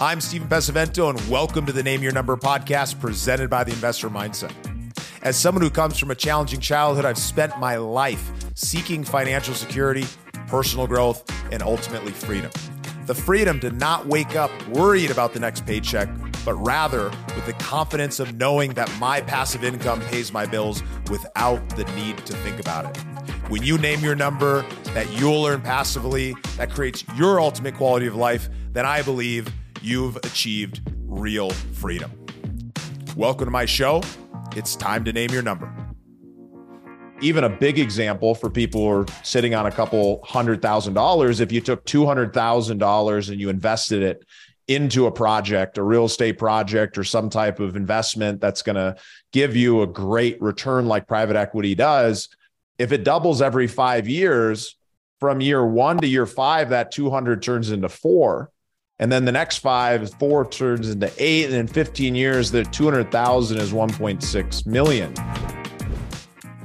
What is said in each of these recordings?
I'm Stephen Pesavento, and welcome to the Name Your Number podcast presented by the Investor Mindset. As someone who comes from a challenging childhood, I've spent my life seeking financial security, personal growth, and ultimately freedom. The freedom to not wake up worried about the next paycheck, but rather with the confidence of knowing that my passive income pays my bills without the need to think about it. When you name your number that you'll earn passively, that creates your ultimate quality of life, then I believe you've achieved real freedom. Welcome to my show. It's time to name your number. Even a big example for people who are sitting on a couple hundred thousand dollars, if you took $200,000 and you invested it into a project, a real estate project, or some type of investment that's going to give you a great return like private equity does, if it doubles every five years, from year one to year five, that 200 turns into four and then the next five, four turns into eight. And in 15 years, the 200,000 is 1.6 million.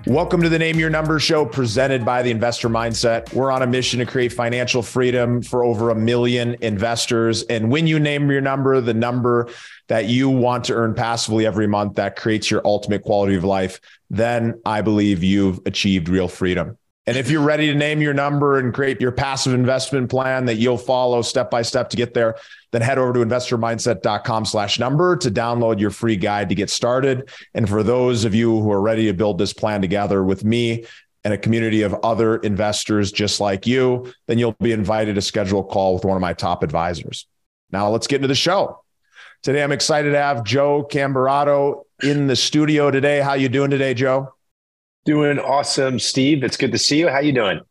Welcome to the Name Your Number show presented by the Investor Mindset. We're on a mission to create financial freedom for over a million investors. And when you name your number, the number that you want to earn passively every month that creates your ultimate quality of life, then I believe you've achieved real freedom. And if you're ready to name your number and create your passive investment plan that you'll follow step by step to get there, then head over to investormindset.com slash number to download your free guide to get started. And for those of you who are ready to build this plan together with me and a community of other investors just like you, then you'll be invited to schedule a call with one of my top advisors. Now let's get into the show. Today, I'm excited to have Joe Camberato in the studio today. How you doing today, Joe? Doing awesome, Steve. It's good to see you. How you doing?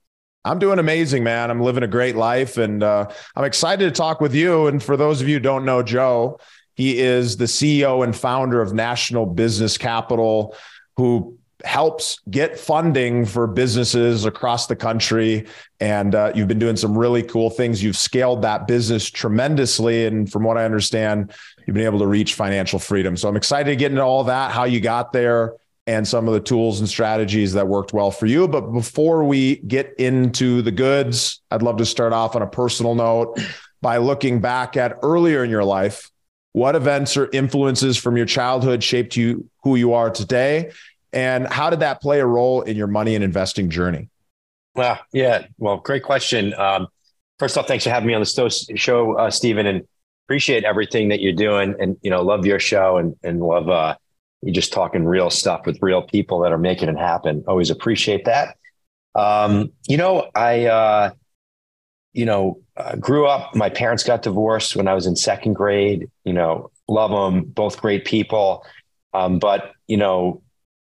I'm doing amazing, man. I'm living a great life, and uh, I'm excited to talk with you. And for those of you don't know Joe, he is the CEO and founder of National Business Capital, who helps get funding for businesses across the country. And uh, you've been doing some really cool things. You've scaled that business tremendously. And from what I understand, you've been able to reach financial freedom. So I'm excited to get into all that, how you got there, and some of the tools and strategies that worked well for you. But before we get into the goods, I'd love to start off on a personal note by looking back at earlier in your life. What events or influences from your childhood shaped you who you are today? And how did that play a role in your money and investing journey? Well, yeah. Well, great question. Um, first off, thanks for having me on the show, uh, Stephen, and appreciate everything that you're doing. And, you know, love your show and, and love, uh, you're just talking real stuff with real people that are making it happen. Always appreciate that. Um, you know, I, uh, you know, uh, grew up. My parents got divorced when I was in second grade. You know, love them, both great people. Um, but you know,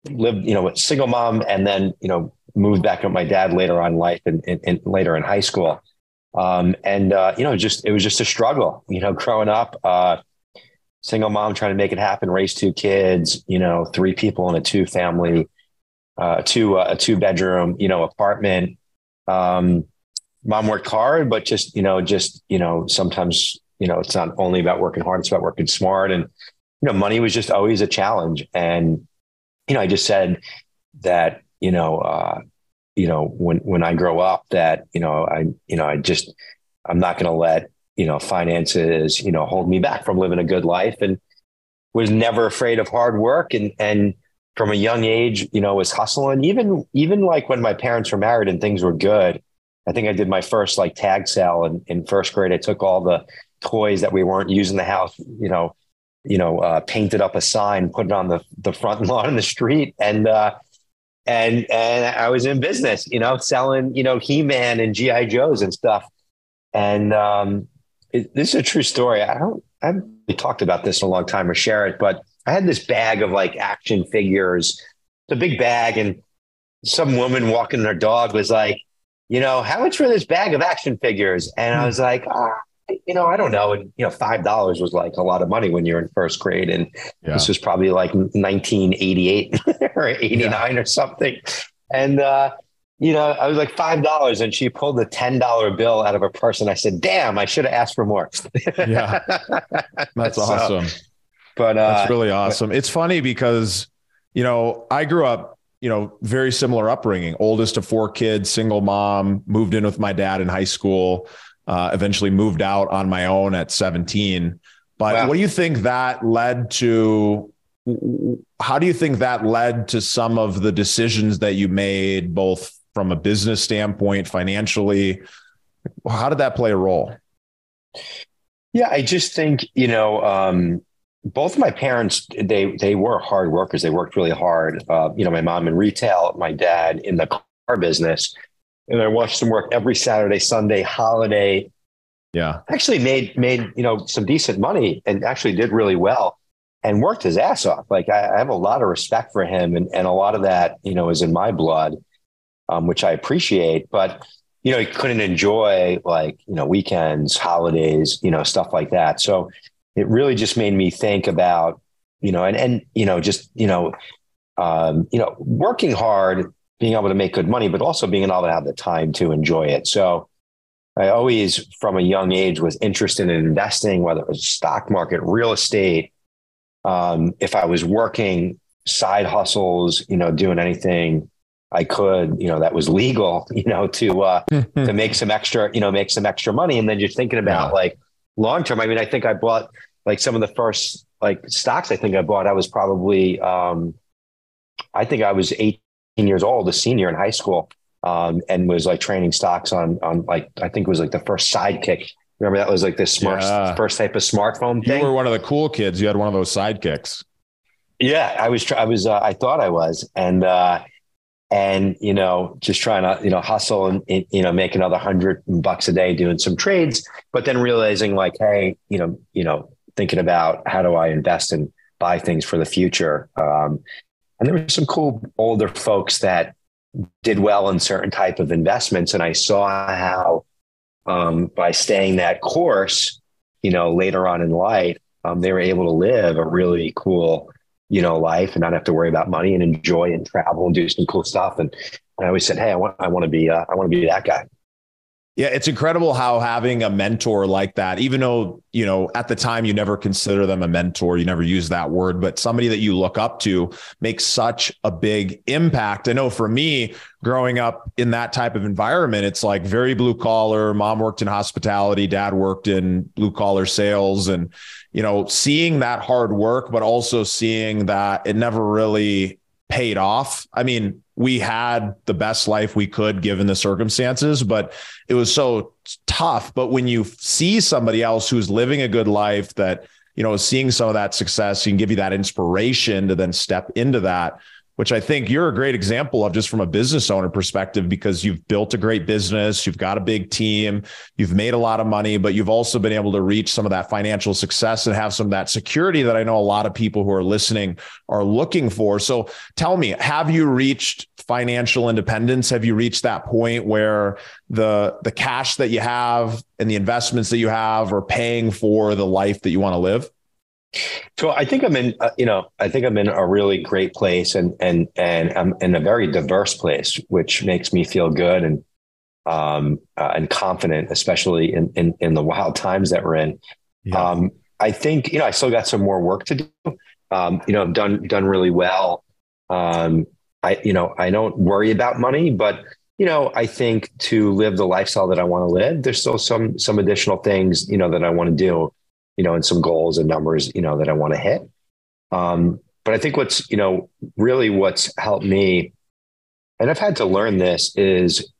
lived, you know, with single mom, and then you know, moved back with my dad later on life and, and, and later in high school. Um, and uh, you know, just it was just a struggle. You know, growing up. Uh, single mom trying to make it happen, raise two kids, you know, three people in a two family, uh, two, uh, a two bedroom, you know, apartment. Um, mom worked hard, but just, you know, just, you know, sometimes, you know, it's not only about working hard, it's about working smart. And, you know, money was just always a challenge. And, you know, I just said that, you know, uh, you know, when, when I grow up that, you know, I, you know, I just, I'm not going to let you know, finances, you know, hold me back from living a good life and was never afraid of hard work and and from a young age, you know, was hustling. Even even like when my parents were married and things were good. I think I did my first like tag sale in, in first grade. I took all the toys that we weren't using the house, you know, you know, uh, painted up a sign, put it on the the front lawn in the street, and uh, and and I was in business, you know, selling, you know, He Man and GI Joes and stuff. And um, it, this is a true story. I don't, I haven't really talked about this in a long time or share it, but I had this bag of like action figures, the big bag, and some woman walking her dog was like, you know, how much for this bag of action figures? And I hmm. was like, oh, you know, I don't know. And, you know, $5 was like a lot of money when you're in first grade. And yeah. this was probably like 1988 or 89 yeah. or something. And, uh, you know, I was like five dollars, and she pulled a ten dollar bill out of her purse, and I said, "Damn, I should have asked for more." yeah, that's so, awesome. But uh, that's really awesome. But, it's funny because you know I grew up, you know, very similar upbringing. Oldest of four kids, single mom, moved in with my dad in high school. Uh, eventually moved out on my own at 17. But wow. what do you think that led to? How do you think that led to some of the decisions that you made, both from a business standpoint, financially? How did that play a role? Yeah, I just think you know, um, both my parents they they were hard workers. They worked really hard. Uh, you know, my mom in retail, my dad in the car business, and I watched them work every Saturday, Sunday, holiday. Yeah, actually made made you know some decent money and actually did really well and worked his ass off. Like I, I have a lot of respect for him, and and a lot of that you know is in my blood, um, which I appreciate. But you know, he couldn't enjoy like, you know, weekends, holidays, you know, stuff like that. So it really just made me think about, you know, and, and, you know, just, you know, um, you know, working hard, being able to make good money, but also being able to have the time to enjoy it. So I always, from a young age, was interested in investing, whether it was stock market, real estate. Um, if I was working side hustles, you know, doing anything I could, you know, that was legal, you know, to uh, to make some extra, you know, make some extra money. And then just thinking about yeah. like long term. I mean, I think I bought like some of the first like stocks I think I bought. I was probably, um, I think I was 18 years old, a senior in high school, um, and was like training stocks on on like I think it was like the first Sidekick. Remember that was like this smart yeah. first type of smartphone thing. You were one of the cool kids. You had one of those sidekicks. Yeah, I was. I was. Uh, I thought I was, and uh, and you know just trying to you know hustle and, you know make another hundred bucks a day doing some trades but then realizing like hey you know you know thinking about how do i invest and buy things for the future. Um, and there were some cool older folks that did well in certain type of investments and i saw how um, by staying that course you know later on in life um, they were able to live a really cool you know, life and not have to worry about money and enjoy and travel and do some cool stuff. And I always said, Hey, I want, I want to be, uh, I want to be that guy. Yeah, it's incredible how having a mentor like that, even though, you know, at the time you never consider them a mentor, you never use that word, but somebody that you look up to makes such a big impact. I know for me, growing up in that type of environment, it's like very blue collar. Mom worked in hospitality, dad worked in blue collar sales. And, you know, seeing that hard work, but also seeing that it never really paid off. I mean, we had the best life we could given the circumstances, but it was so tough. But when you see somebody else who's living a good life that, you know, seeing some of that success can give you that inspiration to then step into that which I think you're a great example of just from a business owner perspective because you've built a great business, you've got a big team, you've made a lot of money, but you've also been able to reach some of that financial success and have some of that security that I know a lot of people who are listening are looking for. So tell me, have you reached financial independence? Have you reached that point where the the cash that you have and the investments that you have are paying for the life that you want to live? So I think I'm in, uh, you know, I think I'm in a really great place and, and, and I'm in a very diverse place, which makes me feel good and, um, uh, and confident, especially in, in, in the wild times that we're in. Yeah. Um, I think, you know, I still got some more work to do. Um, you know, I've done, done really well. Um, I, you know, I don't worry about money, but, you know, I think to live the lifestyle that I want to live, there's still some, some additional things, you know, that I want to do you know, and some goals and numbers, you know, that I want to hit. Um, but I think what's, you know, really what's helped me, and I've had to learn this is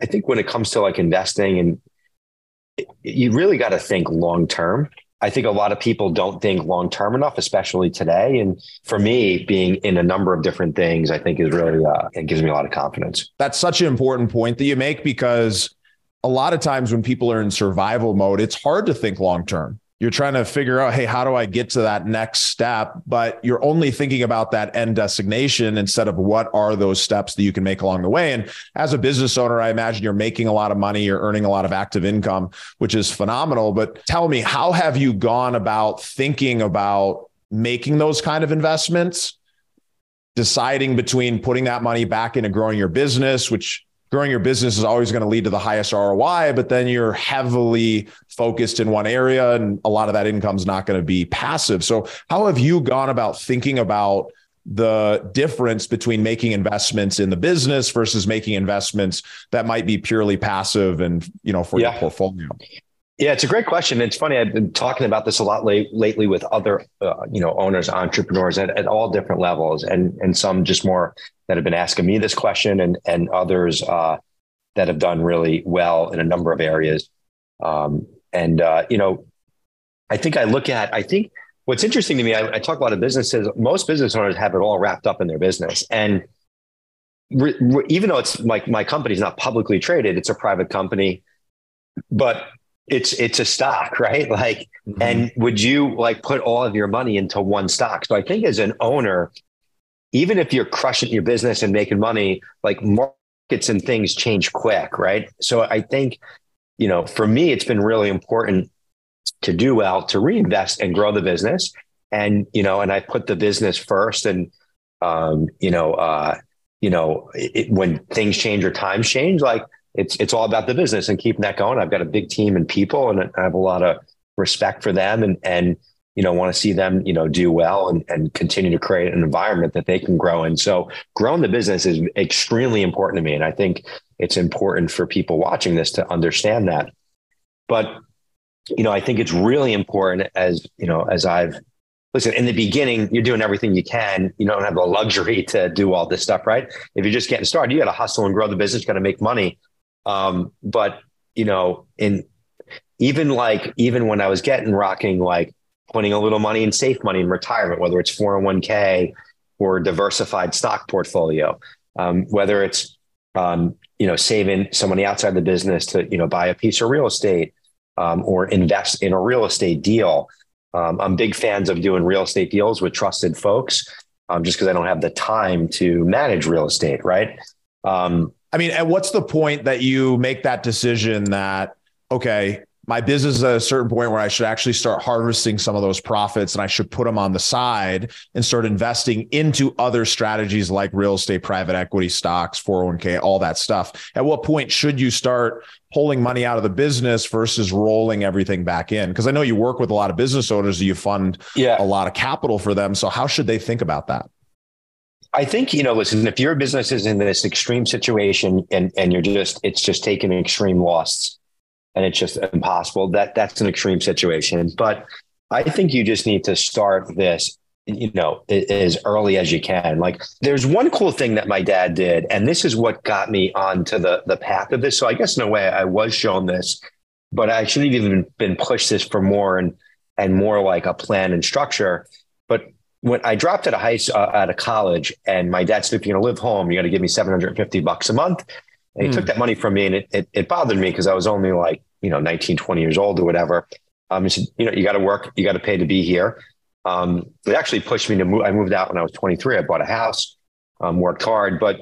I think when it comes to like investing and you really got to think long term. I think a lot of people don't think long term enough, especially today. And for me, being in a number of different things, I think is really, uh, it gives me a lot of confidence. That's such an important point that you make because a lot of times when people are in survival mode, it's hard to think long term you're trying to figure out, hey, how do I get to that next step? But you're only thinking about that end designation instead of what are those steps that you can make along the way. And as a business owner, I imagine you're making a lot of money, you're earning a lot of active income, which is phenomenal. But tell me, how have you gone about thinking about making those kind of investments? Deciding between putting that money back into growing your business, which growing your business is always going to lead to the highest ROI, but then you're heavily focused in one area and a lot of that income is not going to be passive. So, how have you gone about thinking about the difference between making investments in the business versus making investments that might be purely passive and you know for yeah. your portfolio yeah, it's a great question. It's funny. I've been talking about this a lot late, lately with other, uh, you know, owners, entrepreneurs at, at all different levels, and and some just more that have been asking me this question, and and others uh, that have done really well in a number of areas. Um, and uh, you know, I think I look at. I think what's interesting to me. I, I talk lot of businesses. Most business owners have it all wrapped up in their business, and re, re, even though it's like my company's not publicly traded, it's a private company, but it's it's a stock, right? Like, mm-hmm. and would you like put all of your money into one stock? So I think as an owner, even if you're crushing your business and making money, like markets and things change quick, right? So I think, you know, for me, it's been really important to do well, to reinvest and grow the business. And, you know, and I put the business first and um, you know, uh, you know, it, when things change or times change, like it's it's all about the business and keeping that going. I've got a big team and people, and I have a lot of respect for them, and and you know want to see them you know do well and and continue to create an environment that they can grow in. So growing the business is extremely important to me, and I think it's important for people watching this to understand that. But you know, I think it's really important as you know as I've listen, in the beginning, you're doing everything you can. You don't have the luxury to do all this stuff, right? If you're just getting started, you got to hustle and grow the business, got to make money. Um, but you know, in even like even when I was getting rocking, like putting a little money in safe money in retirement, whether it's 401k or diversified stock portfolio, um, whether it's um, you know saving some money outside the business to you know buy a piece of real estate um, or invest in a real estate deal. Um, I'm big fans of doing real estate deals with trusted folks, um, just because I don't have the time to manage real estate, right? Um, I mean, at what's the point that you make that decision that, okay, my business is at a certain point where I should actually start harvesting some of those profits and I should put them on the side and start investing into other strategies like real estate, private equity, stocks, 401k, all that stuff. At what point should you start pulling money out of the business versus rolling everything back in? Because I know you work with a lot of business owners, you fund yeah. a lot of capital for them. So how should they think about that? I think, you know, listen, if your business is in this extreme situation and, and you're just, it's just taking extreme loss and it's just impossible, that that's an extreme situation. But I think you just need to start this, you know, as early as you can. Like there's one cool thing that my dad did, and this is what got me onto the, the path of this. So I guess in a way I was shown this, but I should have even been pushed this for more and, and more like a plan and structure. When I dropped out of high uh, out of college, and my dad said, "If you're going to live home, you got to give me 750 bucks a month." And he mm. took that money from me, and it it, it bothered me because I was only like you know 19, 20 years old or whatever. Um, he said, "You know, you got to work, you got to pay to be here." Um, it actually pushed me to move. I moved out when I was 23. I bought a house, um, worked hard, but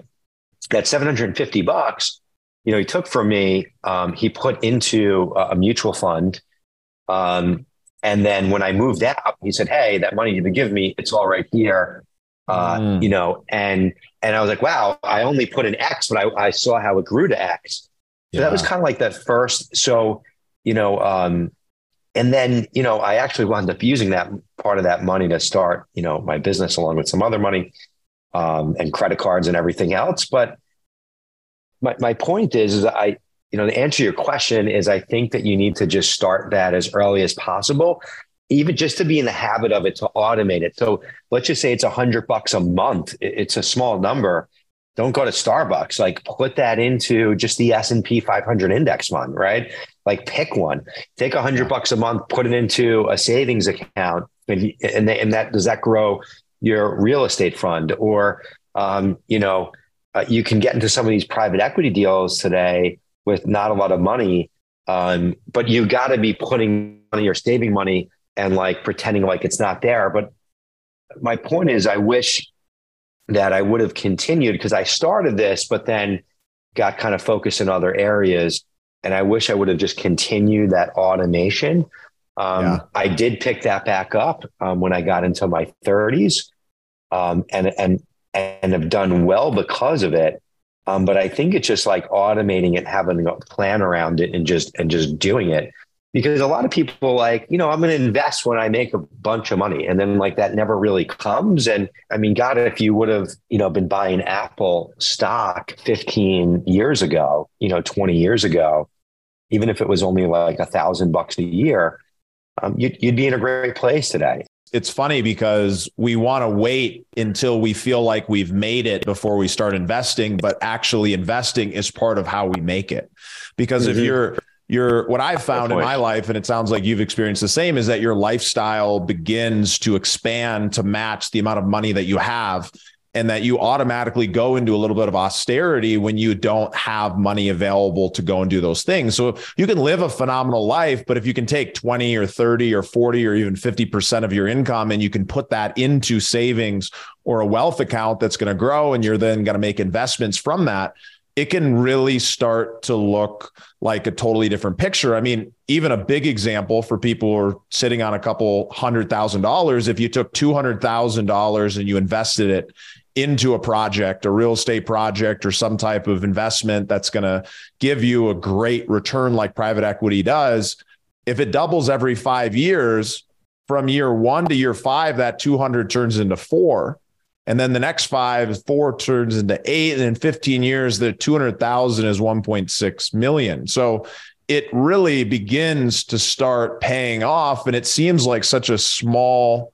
that 750 bucks, you know, he took from me. Um, he put into a, a mutual fund. Um, and then when I moved out, he said, "Hey, that money you've been giving me, it's all right here." Uh, mm. You know, and and I was like, "Wow, I only put an X, but I, I saw how it grew to X." So yeah. that was kind of like that first. So you know, um, and then you know, I actually wound up using that part of that money to start you know my business along with some other money um, and credit cards and everything else. But my my point is, is I you know, the answer to your question is I think that you need to just start that as early as possible, even just to be in the habit of it, to automate it. So let's just say it's a hundred bucks a month. It's a small number. Don't go to Starbucks. Like put that into just the S and P 500 index fund, right? Like pick one. Take a hundred bucks a month, put it into a savings account, and and, and that does that grow your real estate fund or um, you know uh, you can get into some of these private equity deals today with not a lot of money. Um, but you got to be putting money or saving money and like pretending like it's not there. But my point is, I wish that I would have continued because I started this, but then got kind of focused in other areas. And I wish I would have just continued that automation. Um, yeah. I did pick that back up um, when I got into my 30s, um, and and and have done well because of it. Um, but I think it's just like automating it, having a plan around it, and just and just doing it. because a lot of people like, you know, I'm going to invest when I make a bunch of money. And then like that never really comes. And I mean, God, if you would have, you know, been buying Apple stock 15 years ago, you know, 20 years ago, even if it was only like a thousand bucks a year, um, you'd, you'd be in a great place today it's funny because we want to wait until we feel like we've made it before we start investing but actually investing is part of how we make it because mm-hmm. if you're your what I've found in my life, and it sounds like you've experienced the same, is that your lifestyle begins to expand to match the amount of money that you have. And that you automatically go into a little bit of austerity when you don't have money available to go and do those things. So you can live a phenomenal life, but if you can take 20 or 30 or 40 or even 50% of your income and you can put that into savings or a wealth account that's going to grow and you're then going to make investments from that, it can really start to look like a totally different picture. I mean, even a big example for people who are sitting on a couple hundred thousand dollars, if you took $200,000 and you invested it into a project, a real estate project, or some type of investment that's going to give you a great return like private equity does, if it doubles every five years, from year one to year five, that 200 turns into four and then the next five, four turns into eight. And in 15 years, the 200,000 is 1.6 million. So it really begins to start paying off. And it seems like such a small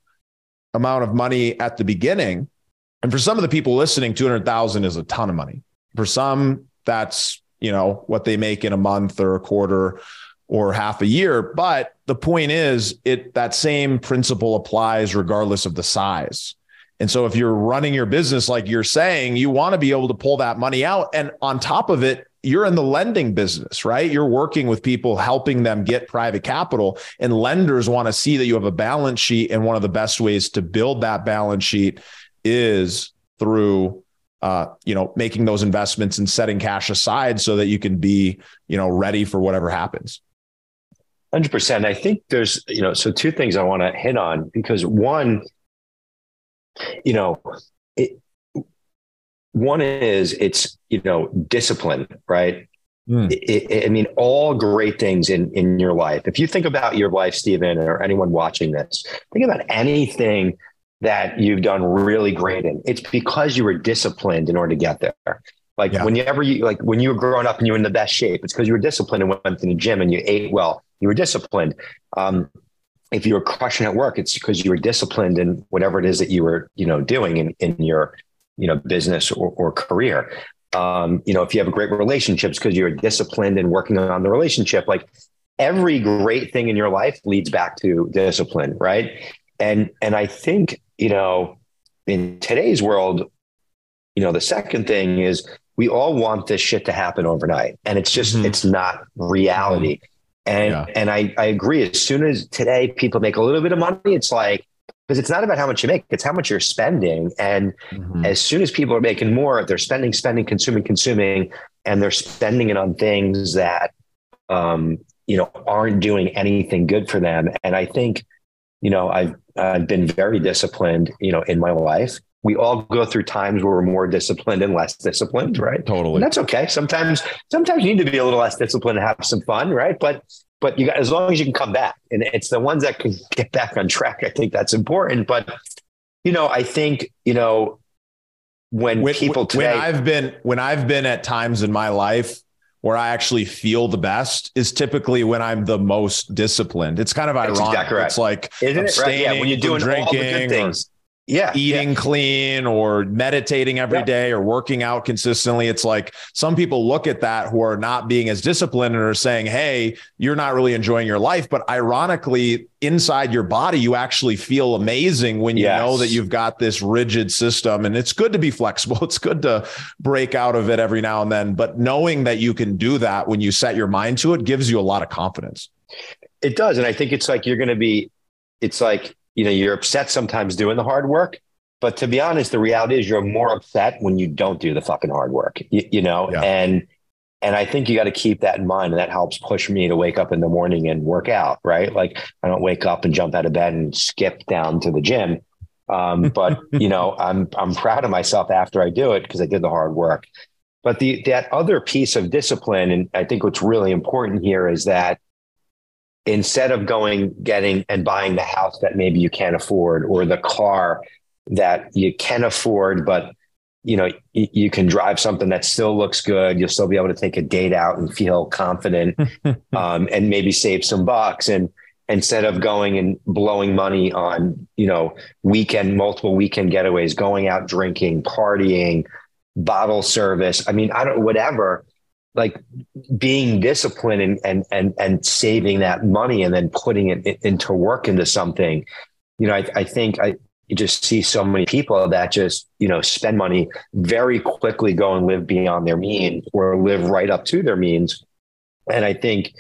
amount of money at the beginning. And for some of the people listening, 200,000 is a ton of money. For some, that's, you know, what they make in a month or a quarter or half a year. But the point is, it that same principle applies regardless of the size. And so if you're running your business like you're saying, you want to be able to pull that money out. And on top of it, you're in the lending business, right? You're working with people, helping them get private capital. And lenders want to see that you have a balance sheet. And one of the best ways to build that balance sheet is through uh, you know, making those investments and setting cash aside so that you can be, you know, ready for whatever happens. 100%. I think there's, you know, so two things I want to hit on because one, you know, it, one is it's you know discipline, right? Mm. It, it, I mean, all great things in in your life. If you think about your life, Stephen, or anyone watching this, think about anything that you've done really great in. It's because you were disciplined in order to get there. Like yeah. whenever you like when you were growing up and you were in the best shape, it's because you were disciplined and went to the gym and you ate well. You were disciplined. Um, if you were crushing at work, it's because you were disciplined in whatever it is that you were, you know, doing in, in your, you know, business or, or career. Um, you know, if you have a great relationships because you're disciplined and working on the relationship, like every great thing in your life leads back to discipline, right? And and I think, you know, in today's world, you know, the second thing is we all want this shit to happen overnight. And it's just, mm-hmm. it's not reality. And yeah. and I, I agree. As soon as today people make a little bit of money, it's like because it's not about how much you make, it's how much you're spending. And mm-hmm. as soon as people are making more, they're spending, spending, consuming, consuming, and they're spending it on things that um, you know aren't doing anything good for them. And I think, you know, I've I've been very disciplined, you know, in my life we all go through times where we're more disciplined and less disciplined, right? Totally. And that's okay. Sometimes, sometimes you need to be a little less disciplined and have some fun, right? But, but you got, as long as you can come back and it's the ones that can get back on track. I think that's important. But, you know, I think, you know, when, when people today, when I've been, when I've been at times in my life where I actually feel the best is typically when I'm the most disciplined. It's kind of ironic. Exactly right. It's like Isn't it right? Yeah, when you're doing drinking all the good things yeah eating yeah. clean or meditating every yeah. day or working out consistently. It's like some people look at that who are not being as disciplined and are saying hey you're not really enjoying your life. But ironically inside your body you actually feel amazing when you yes. know that you've got this rigid system. And it's good to be flexible. It's good to break out of it every now and then. But knowing that you can do that when you set your mind to it gives you a lot of confidence. It does. And i think it's like you're going to be it's like you know, you're upset sometimes doing the hard work. But to be honest, the reality is you're more upset when you don't do the fucking hard work, you, you know? Yeah. And, and I think you got to keep that in mind. And that helps push me to wake up in the morning and work out, right? Like I don't wake up and jump out of bed and skip down to the gym. Um, but you know, I'm, I'm proud of myself after I do it because I did the hard work. But the, that other piece of discipline, and I think what's really important here is that instead of going getting and buying the house that maybe you can't afford or the car that you can afford but you know you, can drive something that still looks good you'll still be able to take a date out and feel confident um, and maybe save some bucks. And instead of going and blowing money on you know weekend multiple weekend getaways going out drinking partying bottle service i mean i don't whatever like being disciplined and and and, and saving that money and then putting it into work into something. You know i, I think i you just see so many people that just you know spend money very quickly go and live beyond their means or live right up to their means. And i think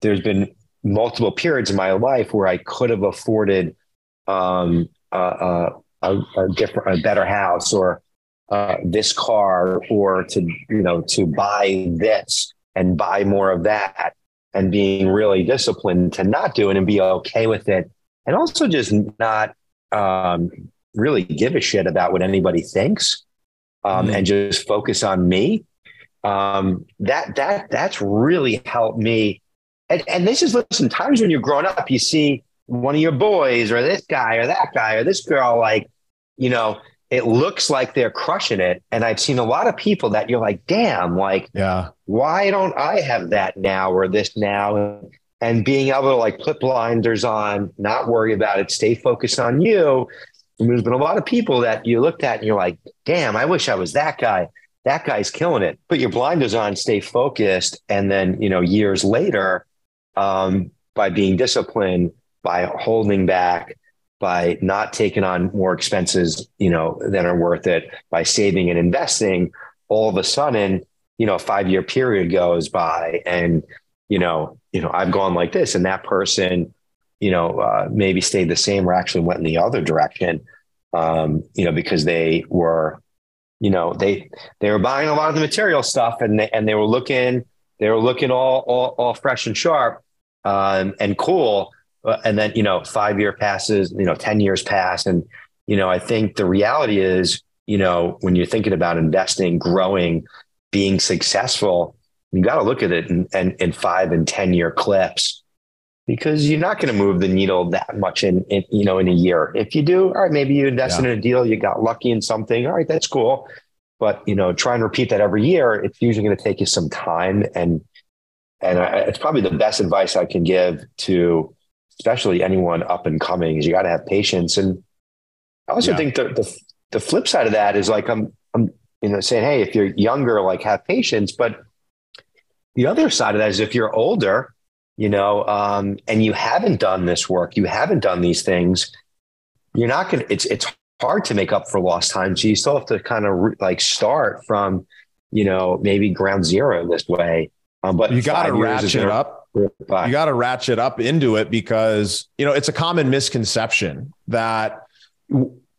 there's been multiple periods in my life where i could have afforded um, uh, a, a different a better house or uh, this car or to you know to buy this and buy more of that. And being really disciplined to not do it and be okay with it. And also just not um, really give a shit about what anybody thinks um, mm and just focus on me. Um, that that that's really helped me. And, and this is listen times when you're growing up you see one of your boys or this guy or that guy or this girl like you know it looks like they're crushing it. And I've seen a lot of people that you're like, damn, like, yeah, why don't I have that now or this now? And being able to like put blinders on, not worry about it, stay focused on you. And there's been a lot of people that you looked at and you're like, damn, I wish I was that guy. That guy's killing it. Put your blinders on, stay focused. And then, you know, years later, um, by being disciplined, by holding back, by not taking on more expenses, you know, that are worth it, by saving and investing, all of a sudden, you know, a five year period goes by and, you know, you know, I've gone like this and that person, you know, uh, maybe stayed the same or actually went in the other direction, um, you know, because they were, you know, they, they were buying a lot of the material stuff and they, and they were looking, they were looking all, all, all fresh and sharp um, and cool and then you know five year passes you know 10 years pass. And you know i think the reality is you know when you're thinking about investing growing being successful you got to look at it in, in, in, five and 10 year clips because you're not going to move the needle that much in, in, you know in a year. If you do all right maybe you invest yeah. in a deal you got lucky in something all right that's cool. But you know try and repeat that every year it's usually going to take you some time. And and I, it's probably the best advice i can give to especially anyone up and coming, is you got to have patience. And I also yeah. think the, the, the flip side of that is like I'm I'm you know saying, hey, if you're younger, like have patience. But the other side of that is if you're older, you know, um, and you haven't done this work, you haven't done these things, you're not gonna. It's it's hard to make up for lost time. So you still have to kind of re- like start from, you know, maybe ground zero in this way. Um, but you got to ratchet up you got to ratchet up into it because you know it's a common misconception that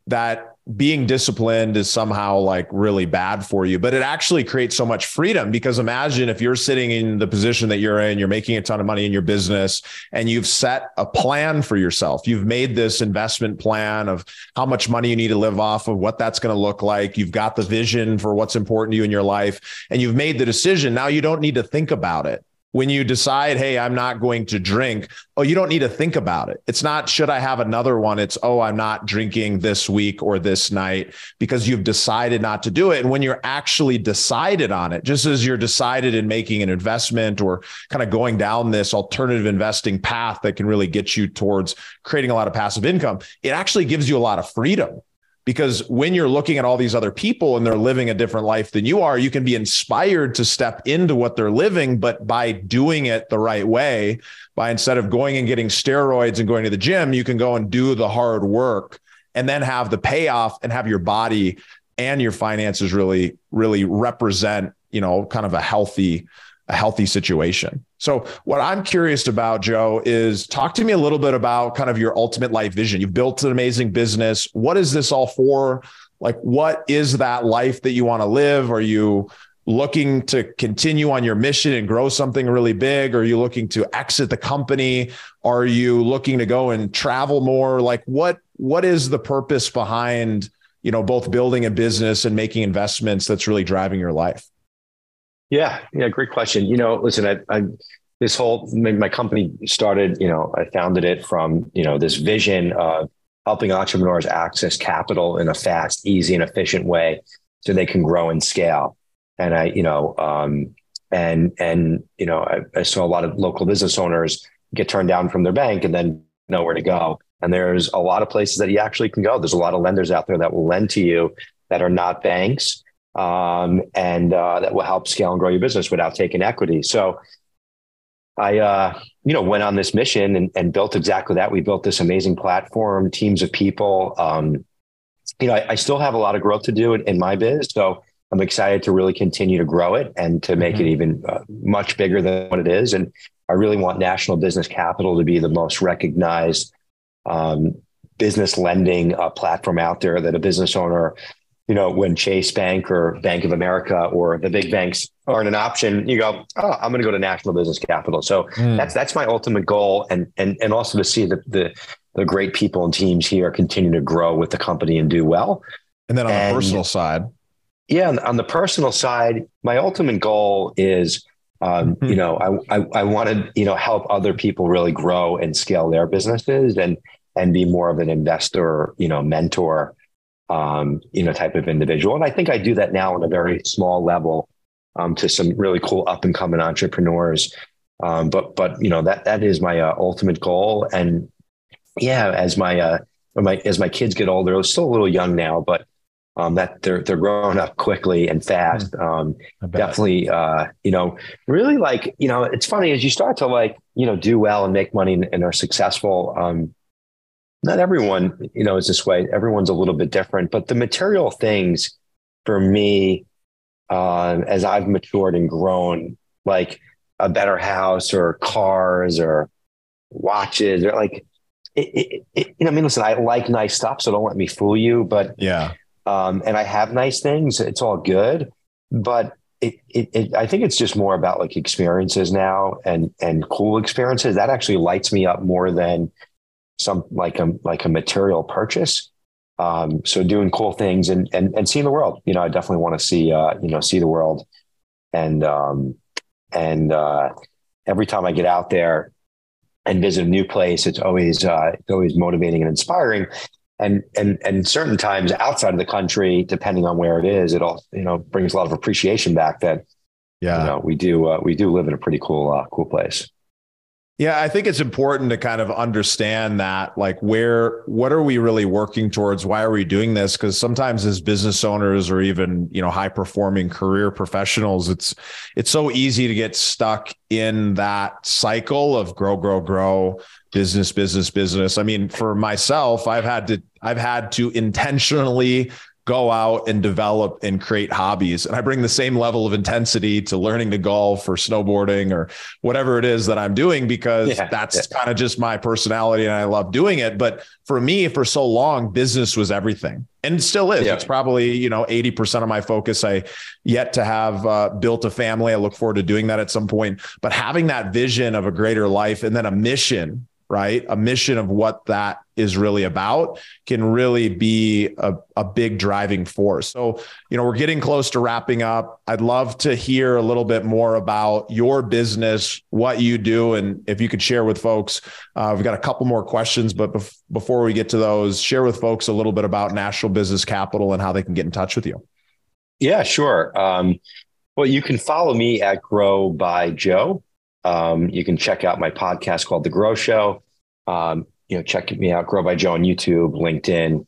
that being disciplined is somehow like really bad for you but it actually creates so much freedom because imagine if you're sitting in the position that you're in you're making a ton of money in your business and you've set a plan for yourself. You've made this investment plan of how much money you need to live off of what that's going to look like. You've got the vision for what's important to you in your life and you've made the decision. Now you don't need to think about it when you decide, hey, I'm not going to drink, oh, you don't need to think about it. It's not, should I have another one? It's, oh, I'm not drinking this week or this night because you've decided not to do it. And when you're actually decided on it, just as you're decided in making an investment or kind of going down this alternative investing path that can really get you towards creating a lot of passive income, it actually gives you a lot of freedom because when you're looking at all these other people and they're living a different life than you are, you can be inspired to step into what they're living, but by doing it the right way, by instead of going and getting steroids and going to the gym, you can go and do the hard work and then have the payoff and have your body and your finances really, really represent, you know, kind of a healthy, a healthy situation. So, what I'm curious about, Joe, is talk to me a little bit about kind of your ultimate life vision. You've built an amazing business. What is this all for? Like, what is that life that you want to live? Are you looking to continue on your mission and grow something really big? Are you looking to exit the company? Are you looking to go and travel more? Like, what what is the purpose behind you know both building a business and making investments that's really driving your life? Yeah, yeah, great question. You know, listen, I, I this whole my company started, you know, I founded it from, you know, this vision of helping entrepreneurs access capital in a fast, easy, and efficient way so they can grow and scale. And I, you know, um, and and you know, I, I saw a lot of local business owners get turned down from their bank and then nowhere to go. And there's a lot of places that you actually can go. There's a lot of lenders out there that will lend to you that are not banks um, and uh, that will help scale and grow your business without taking equity. So I, uh, you know, went on this mission and, and, built exactly that. We built this amazing platform, teams of people. Um, you know, I, I, still have a lot of growth to do in, in, my biz, so I'm excited to really continue to grow it and to make mm-hmm. it even uh, much bigger than what it is. And I really want National Business Capital to be the most recognized um, business lending uh, platform out there that a business owner you know, when Chase Bank or Bank of America or the big banks aren't an option, you go, oh, I'm going to go to National Business Capital. So mm. that's that's my ultimate goal, and and and also to see the the the great people and teams here continue to grow with the company and do well. And then on and, the personal side, yeah, on, on, the personal side, my ultimate goal is. Um, mm-hmm. You know, I, I I want to you know help other people really grow and scale their businesses and and be more of an investor, you know, mentor um, you know, type of individual. And I think I do that now on a very small level um, to some really cool up and coming entrepreneurs. Um, but but you know that that is my uh, ultimate goal. And yeah, as my uh, my as my kids get older, they're still a little young now, but um, that they're they're growing up quickly and fast. Hmm. Um, definitely, uh, you know, really like you know, it's funny as you start to like you know do well and make money and, and are successful. Um, not everyone, you know, is this way. Everyone's a little bit different, but the material things for me, uh, as I've matured and grown, like a better house or cars or watches or like, it, it, it, you know, I mean, listen, I like nice stuff, so don't let me fool you. But yeah, um, and I have nice things. It's all good, but it, it, it, I think it's just more about like experiences now and and cool experiences. That actually lights me up more than some like a like a material purchase. Um, so doing cool things and and and seeing the world. You know, I definitely want to see uh, you know see the world, and um, and uh, every time I get out there and visit a new place, it's always uh, it's always motivating and inspiring. And and and certain times outside of the country, depending on where it is, it all you know brings a lot of appreciation back that yeah you know we do uh, we do live in a pretty cool uh, cool place. Yeah, I think it's important to kind of understand that, like, where, what are we really working towards? Why are we doing this? Because sometimes as business owners or even, you know, high performing career professionals, it's, it's so easy to get stuck in that cycle of grow, grow, grow, business, business, business. I mean, for myself, I've had to, I've had to intentionally go out and develop and create hobbies. And I bring the same level of intensity to learning to golf or snowboarding or whatever it is that I'm doing because yeah, that's yeah. kind of just my personality and I love doing it. But for me, for so long, business was everything and still is. Yeah. It's probably, you know, 80% of my focus. I yet to have uh, built a family. I look forward to doing that at some point. But having that vision of a greater life and then a mission right? A mission of what that is really about can really be a, a big driving force. So, you know, we're getting close to wrapping up. I'd love to hear a little bit more about your business, what you do, and if you could share with folks. Uh, we've got a couple more questions, but bef- before we get to those, share with folks a little bit about National Business Capital and how they can get in touch with you. Yeah, sure. Um, well, you can follow me at Grow by Joe. Um, you can check out my podcast called The Grow Show. Um, you know, check me out, Grow by Joe on YouTube, LinkedIn,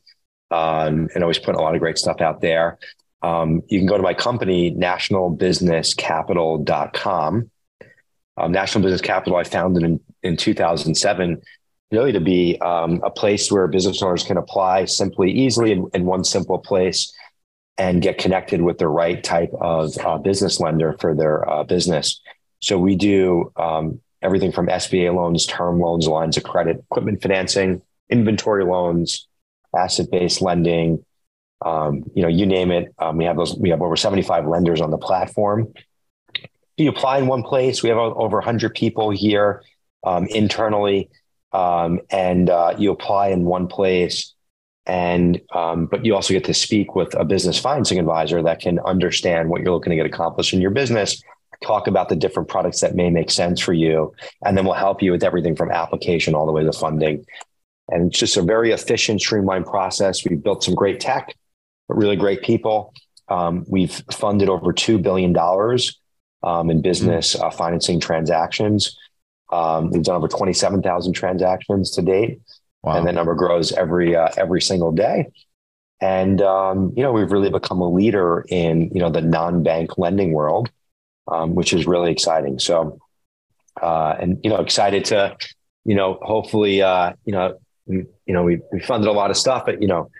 um, and always put a lot of great stuff out there. Um, you can go to my company, nationalbusinesscapital.com. Um, National Business Capital, I founded in, in 2007, really to be um, a place where business owners can apply simply, easily in, in, one simple place and get connected with the right type of uh, business lender for their uh, business. So we do um, everything from SBA loans, term loans, lines of credit, equipment financing, inventory loans, asset-based lending. Um, you know, you name it. Um, we have those. We have over seventy-five lenders on the platform. You apply in one place. We have over 100 people here um, internally, um, and uh, you apply in one place. And um, but you also get to speak with a business financing advisor that can understand what you're looking to get accomplished in your business talk about the different products that may make sense for you, and then we'll help you with everything from application all the way to funding. And it's just a very efficient, streamlined process. We've built some great tech, really great people. Um, we've funded over $2 billion um, in business uh, financing transactions. Um, we've done over 27,000 transactions to date. Wow. And that number grows every, uh, every single day. And, um, you know, we've really become a leader in, you know, the non-bank lending world, um, which is really exciting. So, uh, and, you know, excited to, you know, hopefully, uh, you know, we, you know, we, we funded a lot of stuff, but, you know,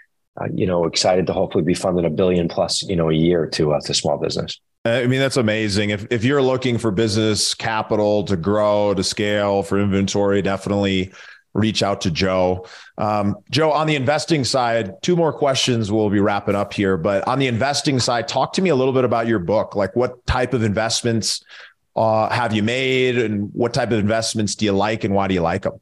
uh, you know, excited to hopefully be funding a billion plus, you know, a year to uh, to small business. I mean, that's amazing. If if you're looking for business capital to grow, to scale, for inventory, definitely reach out to Joe. Um, Joe, on the investing side, two more questions we'll be wrapping up here. But on the investing side, talk to me a little bit about your book. Like, what type of investments uh, have you made, and what type of investments do you like, and why do you like them?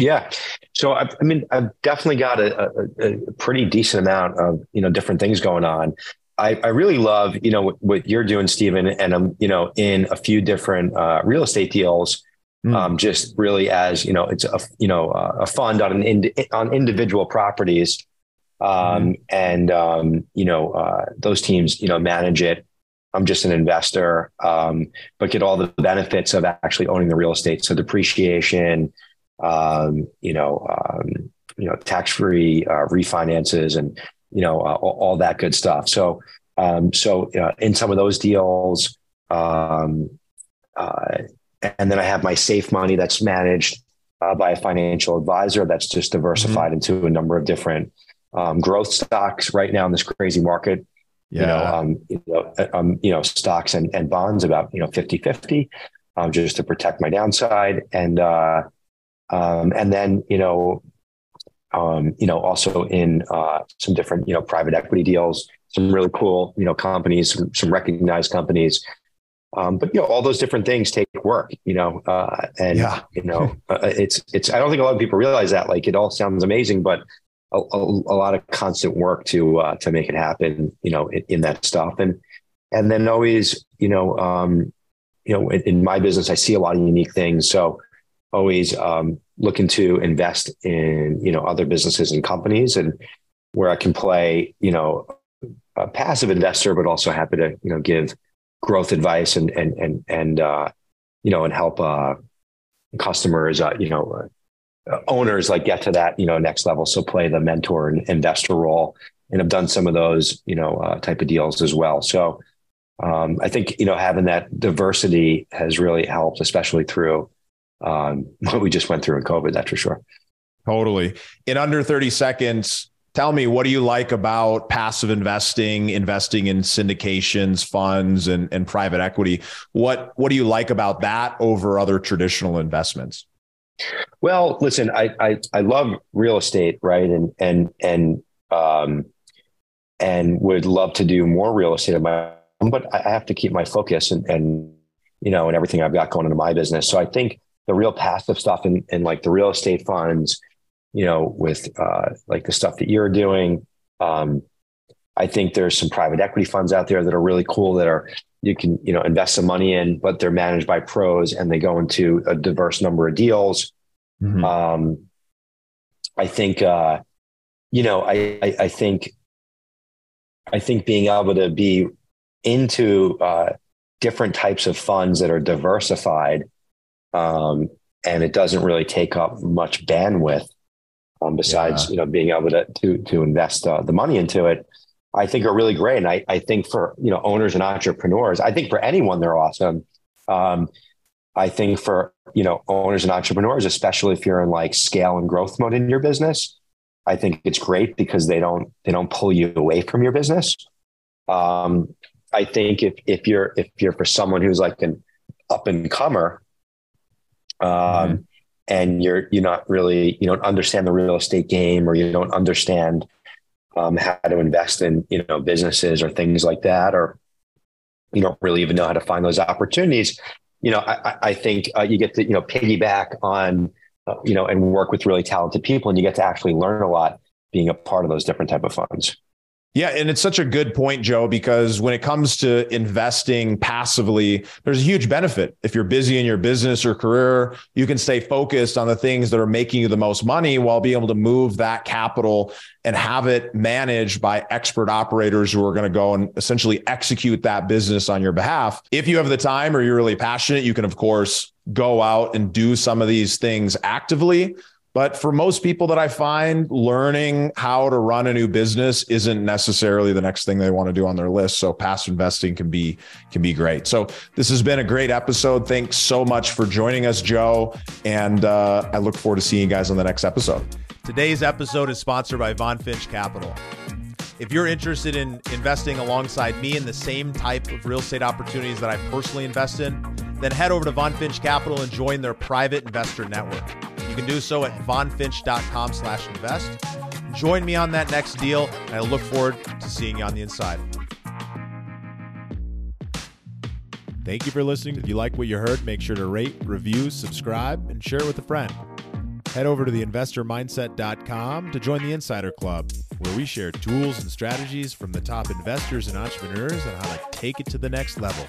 Yeah. So I, I mean, I've definitely got a, a, a, pretty decent amount of you know different things going on. I, I really love you know what, what, you're doing, Stephen, and I'm you know in a few different uh, real estate deals. Mm. Um, just really as you know, it's a you know a fund on an ind- on individual properties, um, mm. and um, you know uh, those teams you know manage it. I'm just an investor, um, but get all the benefits of actually owning the real estate. So depreciation, um, you know, um, you know, tax free uh, refinances and you know uh, all, all, that good stuff. So, um, so uh, in some of those deals, um, uh, and then I have my safe money that's managed uh, by a financial advisor that's just diversified mm-hmm. into a number of different um, growth stocks right now in this crazy market. Yeah. You know, um, you know, uh, um, you know, stocks and, and bonds about, you know, 50, 50, um, just to protect my downside. And, uh, um, and then, you know, um, you know, also in uh, some different, you know, private equity deals, some really cool, you know, companies, some, some recognized companies. Um, but you know, all those different things take work, you know, uh, and yeah. you know, uh, it's it's. I don't think a lot of people realize that. Like, it all sounds amazing, but a, a, a lot of constant work to uh, to make it happen, you know, in, in, that stuff, and and then always, you know, um, you know, in, in my business, I see a lot of unique things, so always um, looking to invest in you know other businesses and companies and where I can play you know a passive investor, but also happy to you know give growth advice and and and and uh, you know and help uh, customers uh, you know uh, owners like get to that you know next level. So play the mentor and investor role, and have done some of those you know uh, type of deals as well. So. Um, I think you know having that diversity has really helped, especially through um, what we just went through in COVID. That's for sure. Totally. In under 30 seconds, tell me what do you like about passive investing, investing in syndications, funds, and, and private equity? What what do you like about that over other traditional investments? Well, listen, I I, I love real estate, right? And and and um, and would love to do more real estate of my own, but I have to keep my focus and and you know and everything I've got going into my business. So I think the real passive stuff in, in like the real estate funds, you know, with uh, like the stuff that you're doing. Um, I think there's some private equity funds out there that are really cool that are you can you know invest some money in, but they're managed by pros and they go into a diverse number of deals. Mm-hmm. Um, I think uh, you know I, I, I think I think being able to be into uh, different types of funds that are diversified um, and it doesn't really take up much bandwidth. Um, besides, yeah. you know, being able to to to invest uh, the money into it, I think are really great. And I I think for you know owners and entrepreneurs, I think for anyone they're awesome. Um, I think for you know owners and entrepreneurs, especially if you're in like scale and growth mode in your business, I think it's great because they don't they don't pull you away from your business. Um, I think if if you're if you're for someone who's like an up and comer, um, mm-hmm. And you're you're not really you don't understand the real estate game or you don't understand um, how to invest in you know businesses or things like that or you don't really even know how to find those opportunities you know i, I think uh, you get to you know piggyback on uh, you know and work with really talented people and you get to actually learn a lot being a part of those different type of funds Yeah, and it's such a good point, Joe, because when it comes to investing passively, there's a huge benefit. If you're busy in your business or career, you can stay focused on the things that are making you the most money while being able to move that capital and have it managed by expert operators who are going to go and essentially execute that business on your behalf. If you have the time or you're really passionate, you can, of course, go out and do some of these things actively. But for most people that I find, learning how to run a new business isn't necessarily the next thing they want to do on their list. So passive investing can be can be great. So this has been a great episode. Thanks so much for joining us, Joe. And uh, I look forward to seeing you guys on the next episode. Today's episode is sponsored by Von Finch Capital. If you're interested in investing alongside me in the same type of real estate opportunities that I personally invest in, then head over to Von Finch Capital and join their private investor network. You can do so at vonfinch.com slash invest. Join me on that next deal, and I look forward to seeing you on the inside. Thank you for listening. If you like what you heard, make sure to rate, review, subscribe, and share it with a friend. Head over to theinvestormindset.com to join the Insider Club, where we share tools and strategies from the top investors and entrepreneurs on how to take it to the next level.